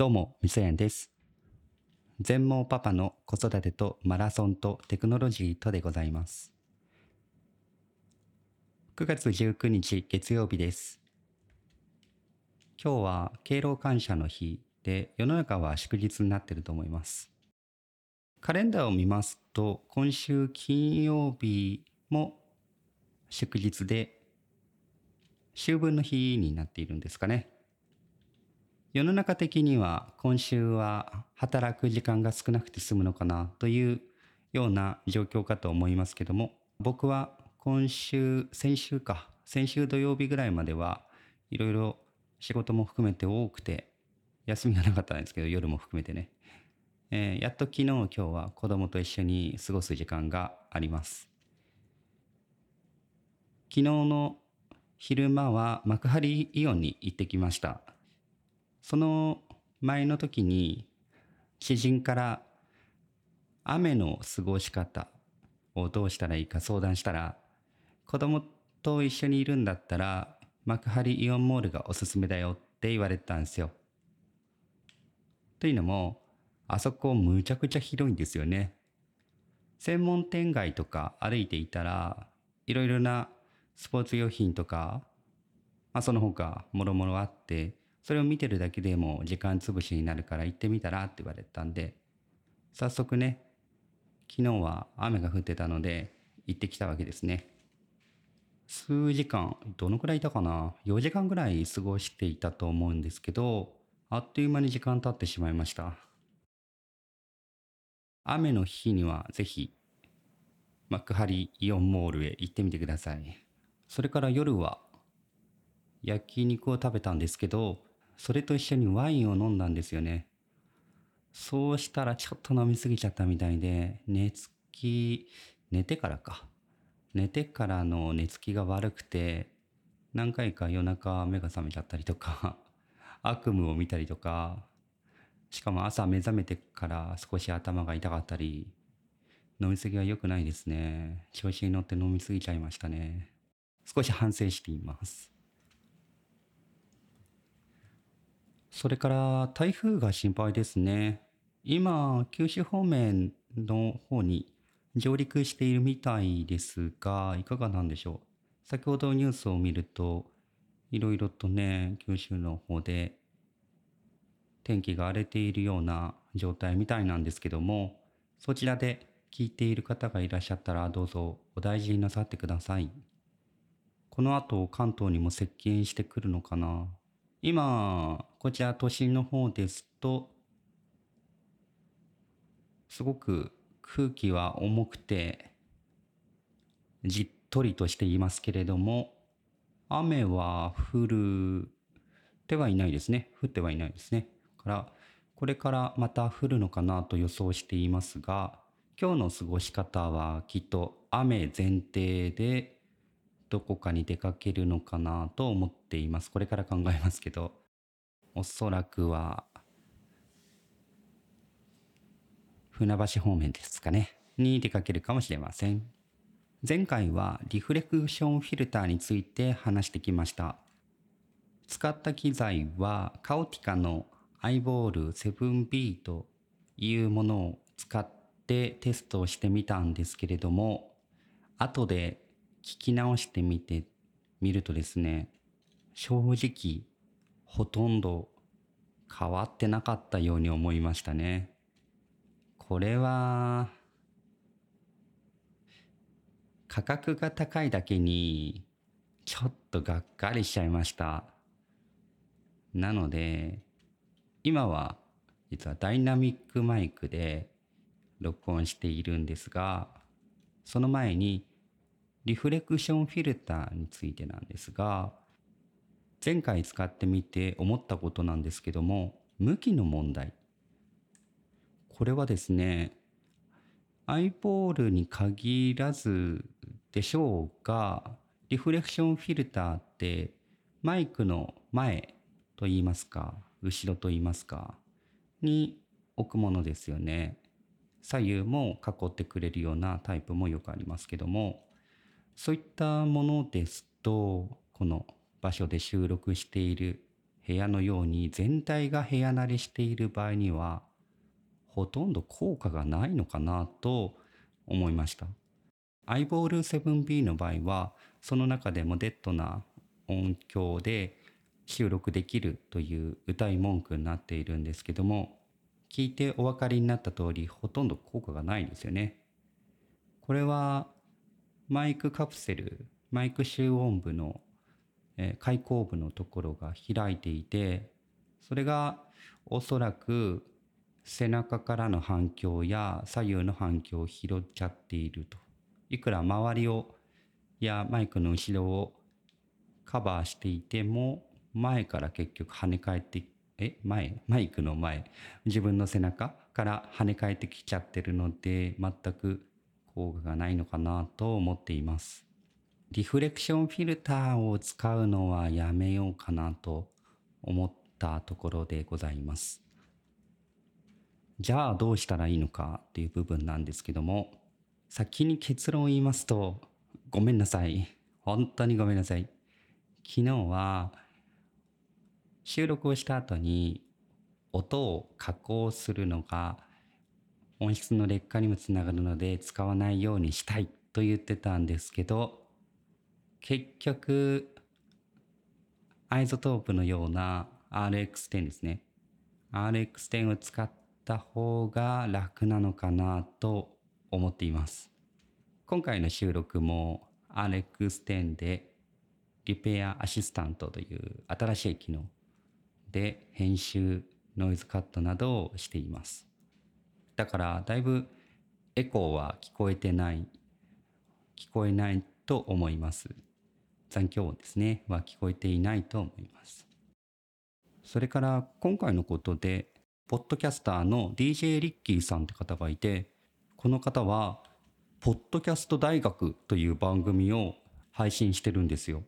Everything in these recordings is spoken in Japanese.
どうも、みそやんです。全盲パパの子育てとマラソンとテクノロジーとでございます。9月19日月曜日です。今日は敬老感謝の日で世の中は祝日になっていると思います。カレンダーを見ますと今週金曜日も祝日で秋分の日になっているんですかね。世の中的には今週は働く時間が少なくて済むのかなというような状況かと思いますけども僕は今週先週か先週土曜日ぐらいまではいろいろ仕事も含めて多くて休みがなかったんですけど夜も含めてね、えーやっと昨日今日は子供と一緒に過ごす時間があります。昨日の昼間は幕張イオンに行ってきました。その前の時に知人から雨の過ごし方をどうしたらいいか相談したら子供と一緒にいるんだったら幕張イオンモールがおすすめだよって言われたんですよ。というのもあそこむちゃくちゃ広いんですよね。専門店街とか歩いていたらいろいろなスポーツ用品とか、まあ、その他もろもろあってそれを見てるだけでも時間つぶしになるから行ってみたらって言われたんで早速ね昨日は雨が降ってたので行ってきたわけですね。数時間どのくらいいたかな？4時間ぐらい過ごしていたと思うんですけどあっという間に時間経ってしまいました。雨の日にはぜひ幕張イオンモールへ行ってみてください。それから夜は焼肉を食べたんですけどそれと一緒にワインを飲んだんですよね。そうしたらちょっと飲みすぎちゃったみたいで寝つき寝てからか。寝てからの寝つきが悪くて何回か夜中目が覚めちゃったりとか 悪夢を見たりとかしかも朝目覚めてから少し頭が痛かったり飲みすぎは良くないですね。調子に乗って飲みすぎちゃいましたね。少し反省しています。それから台風が心配ですね。今、九州方面の方に上陸しているみたいですが、いかがなんでしょう？先ほどニュースを見ると、いろいろとね、九州の方で天気が荒れているような状態みたいなんですけども、そちらで聞いている方がいらっしゃったら、どうぞお大事になさってください。この後、関東にも接近してくるのかな？今、こちら都心の方ですと、すごく空気は重くて、じっとりとしていますけれども、雨は降るてはいないですね。降ってはいないですね。から、これからまた降るのかなと予想していますが、今日の過ごし方はきっと雨前提で、どこかに出かけるのかなと思っています。これから考えますけど、おそらくは、船橋方面ですかね、に出かけるかもしれません。前回はリフレクションフィルターについて話してきました。使った機材はカオティカのアイボール 7B というものを使ってテストをしてみたんですけれども、後で聞き直してみてみるとですね正直ほとんど変わってなかったように思いましたね。これは価格が高いだけにちょっとがっかりしちゃいました。なので今は実はダイナミックマイクで録音しているんですがその前にリフレクションフィルターについてなんですが前回使ってみて思ったことなんですけども向きの問題。これはですねアイボールに限らずでしょうがリフレクションフィルターってマイクの前と言いますか後ろと言いますかに置くものですよね。左右も囲ってくれるようなタイプもよくありますけどもそういったものですとこの場所で収録している部屋のように全体が部屋慣れしている場合にはほとんど効果がないのかなと思いました。アイボール 7B の場合はその中でもデッドな音響で収録できるという歌い文句になっているんですけども聞いてお分かりになった通りほとんど効果がないんですよね。これはマイクカプセルマイク集音部の、え開口部のところが開いていてそれがおそらく背中からの反響や左右の反響を拾っちゃっていると。いくら周りをやマイクの後ろをカバーしていても前から結局跳ね返ってえ前マイクの前自分の背中から跳ね返ってきちゃってるので全く効果がないのかなと思っています。リフレクションフィルターを使うのはやめようかなと思ったところでございます。じゃあどうしたらいいのかっていう部分なんですけども先に結論を言いますとごめんなさい。本当にごめんなさい。昨日は収録をした後に音を加工するのが音質の劣化にもつながるので使わないようにしたいと言ってたんですけど結局 iZotope のような RX10 ですね。RX10 を使った方が楽なのかなと思っています。今回の収録も RX10 でリペアアシスタントという新しい機能で編集ノイズカットなどをしています。だからだいぶエコーは聞こえてない聞こえないと思います。残響音ですね。は聞こえていないと思います。それから今回のことでポッドキャスターの DJ リッキーさんって方がいてこの方はポッドキャスト大学という番組を配信してるんですよ。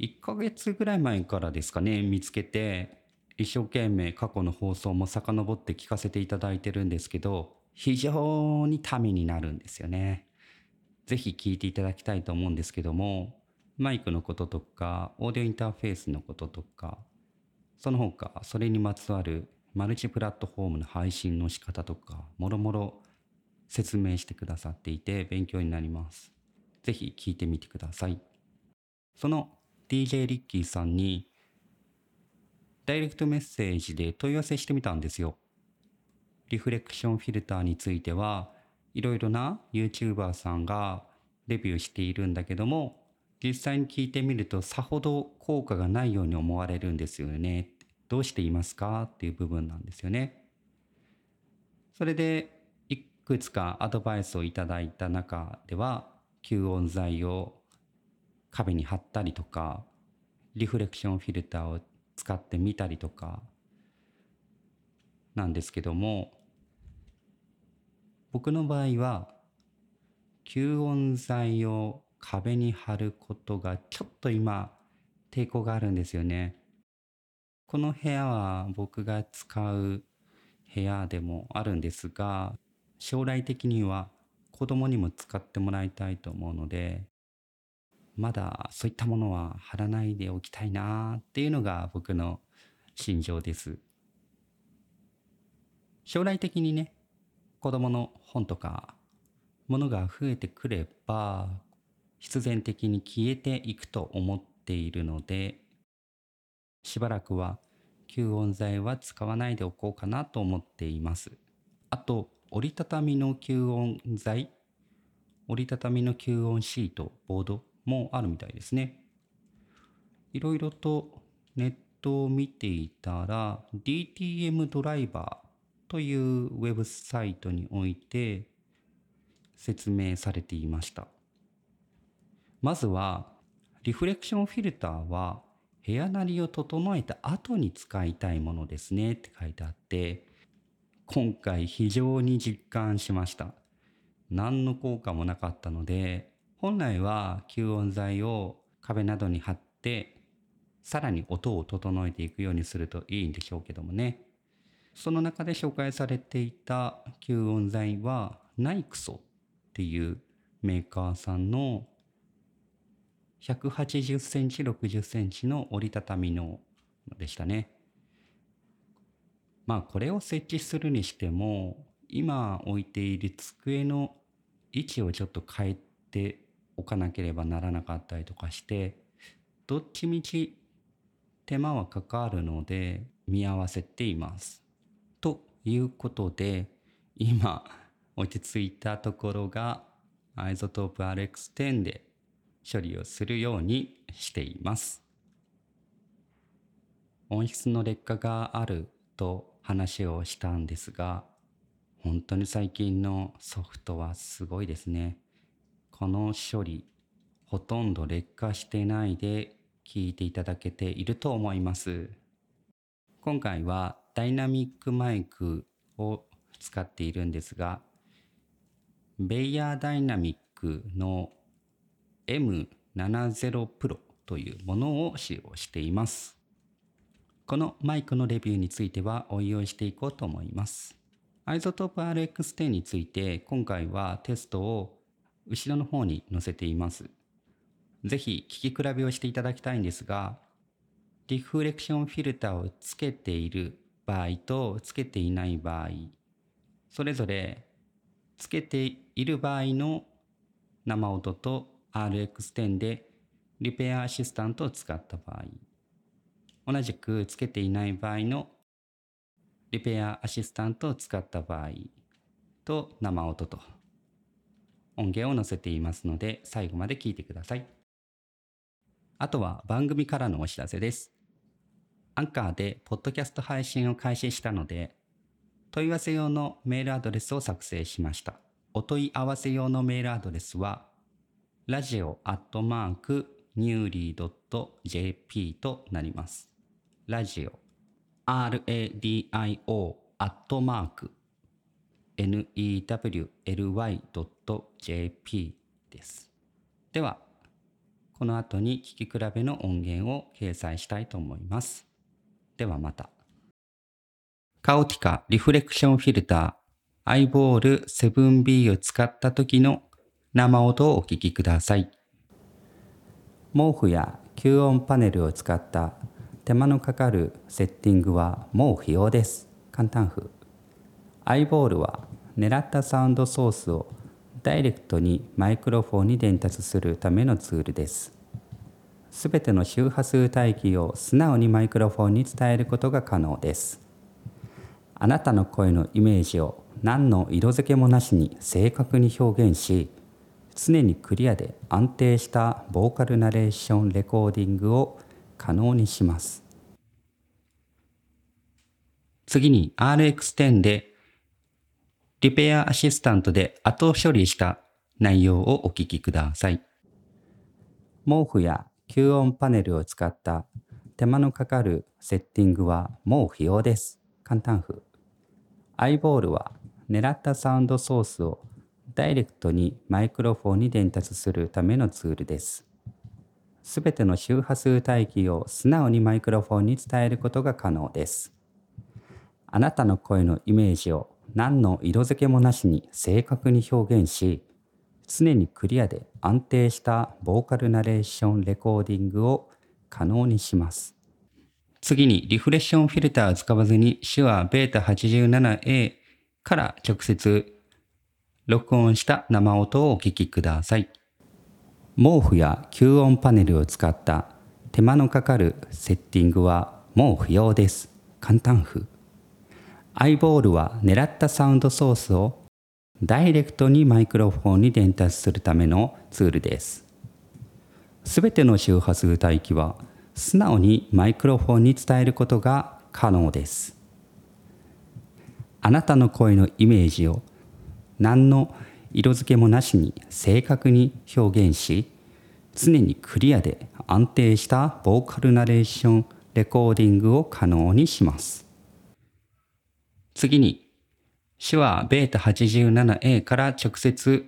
1ヶ月ぐらい前からですかね見つけて一生懸命過去の放送も遡って聞かせていただいてるんですけど非常にためになるんですよね。ぜひ聞いていただきたいと思うんですけどもマイクのこととかオーディオインターフェースのこととかその他それにまつわるマルチプラットフォームの配信の仕方とかもろもろ説明してくださっていて勉強になります。ぜひ聞いてみてください。その DJ リッキーさんにダイレクトメッセージで問い合わせしてみたんですよ。リフレクションフィルターについてはいろいろな YouTuber さんがレビューしているんだけども実際に聞いてみるとさほど効果がないように思われるんですよね。どうしていますか？っていう部分なんですよね。それでいくつかアドバイスをいただいた中では吸音材を壁に貼ったりとかリフレクションフィルターを使ってみたりとかなんですけども僕の場合は吸音材を壁に貼ることがちょっと今抵抗があるんですよね。この部屋は僕が使う部屋でもあるんですが将来的には子供にも使ってもらいたいと思うのでまだそういったものは貼らないでおきたいなっていうのが僕の心情です。将来的にね、子供の本とかものが増えてくれば必然的に消えていくと思っているのでしばらくは吸音材は使わないでおこうかなと思っています。あと折りたたみの吸音材折りたたみの吸音シートボードもあるみたいですね。いろいろとネットを見ていたら DTM ドライバーというウェブサイトにおいて説明されていました。まずはリフレクションフィルターは部屋なりを整えた後に使いたいものですねって書いてあって今回非常に実感しました。何の効果もなかったので本来は吸音材を壁などに貼ってさらに音を整えていくようにするといいんでしょうけどもねその中で紹介されていた吸音材はナイクソっていうメーカーさんの180センチ、60センチの折りたたみのでしたね。まあこれを設置するにしても今置いている机の位置をちょっと変えておかなければならなかったりとかしてどっちみち手間はかかるので見合わせています。ということで今落ち着いたところがアイゾトープ RX10 で処理をするようにしています。音質の劣化があると話をしたんですが本当に最近のソフトはすごいですね。この処理ほとんど劣化してないで聞いていただけていると思います。今回はダイナミックマイクを使っているんですが beyerdynamic の M70 Pro というものを使用しています。このマイクのレビューについてはおいおいしていこうと思います。 iZotope RX10 について今回はテストを後ろの方に載せています。ぜひ聞き比べをしていただきたいんですが、リフレクションフィルターをつけている場合とつけていない場合、それぞれつけている場合の生音と RX10 でリペアアシスタントを使った場合、同じくつけていない場合のリペアアシスタントを使った場合と生音と音源を載せていますので最後まで聞いてください。あとは番組からのお知らせです。アンカーでポッドキャスト配信を開始したので問い合わせ用のメールアドレスを作成しました。お問い合わせ用のメールアドレスは、ラジオアットマークニューリー .jp となります。ラジオ radio アットマーク newly.jp です。では、この後に聞き比べの音源を掲載したいと思います。ではまた。カオティカリフレクションフィルターアイボール 7B を使った時の生音をお聞きください。毛布や吸音パネルを使った手間のかかるセッティングはもう不要です。簡単風。アイボールは狙ったサウンドソースをダイレクトにマイクロフォンに伝達するためのツールです。すべての周波数帯域を素直にマイクロフォンに伝えることが可能です。あなたの声のイメージを何の色付けもなしに正確に表現し常にクリアで安定したボーカルナレーションレコーディングを可能にします次に RX10 でリペアアシスタントで後処理した内容をお聞きください毛布や吸音パネルを使った手間のかかるセッティングはもう不要です簡単風アイボールは狙ったサウンドソースをダイレクトにマイクロフォンに伝達するためのツールです。すべての周波数帯域を素直にマイクロフォンに伝えることが可能です。あなたの声のイメージを何の色付けもなしに正確に表現し、常にクリアで安定したボーカルナレーションレコーディングを可能にします。次にリフレッションフィルターを使わずに手話 β87A から直接録音した生音をお聞きください。毛布や吸音パネルを使った手間のかかるセッティングはもう不要です。簡単風。アイボールは狙ったサウンドソースをダイレクトにマイクロフォンに伝達するためのツールです。すべての周波数帯域は素直にマイクロフォンに伝えることが可能です。あなたの声のイメージを何の色付けもなしに正確に表現し常にクリアで安定したボーカルナレーションレコーディングを可能にします次に手話 β87A から直接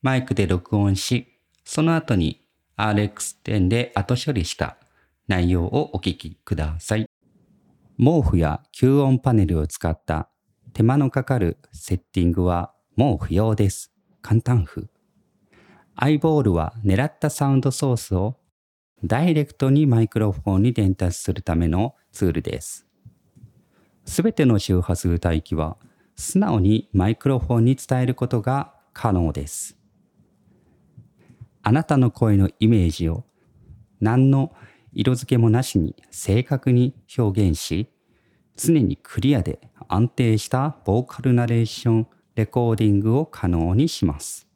マイクで録音しその後に RX10 で後処理した内容をお聞きください。毛布や吸音パネルを使った手間のかかるセッティングはもう不要です。簡単風。アイボールは狙ったサウンドソースをダイレクトにマイクロフォンに伝達するためのツールです。すべての周波数帯域は素直にマイクロフォンに伝えることが可能です。あなたの声のイメージを何の色付けもなしに正確に表現し、常にクリアで安定したボーカルナレーションレコーディングを可能にします。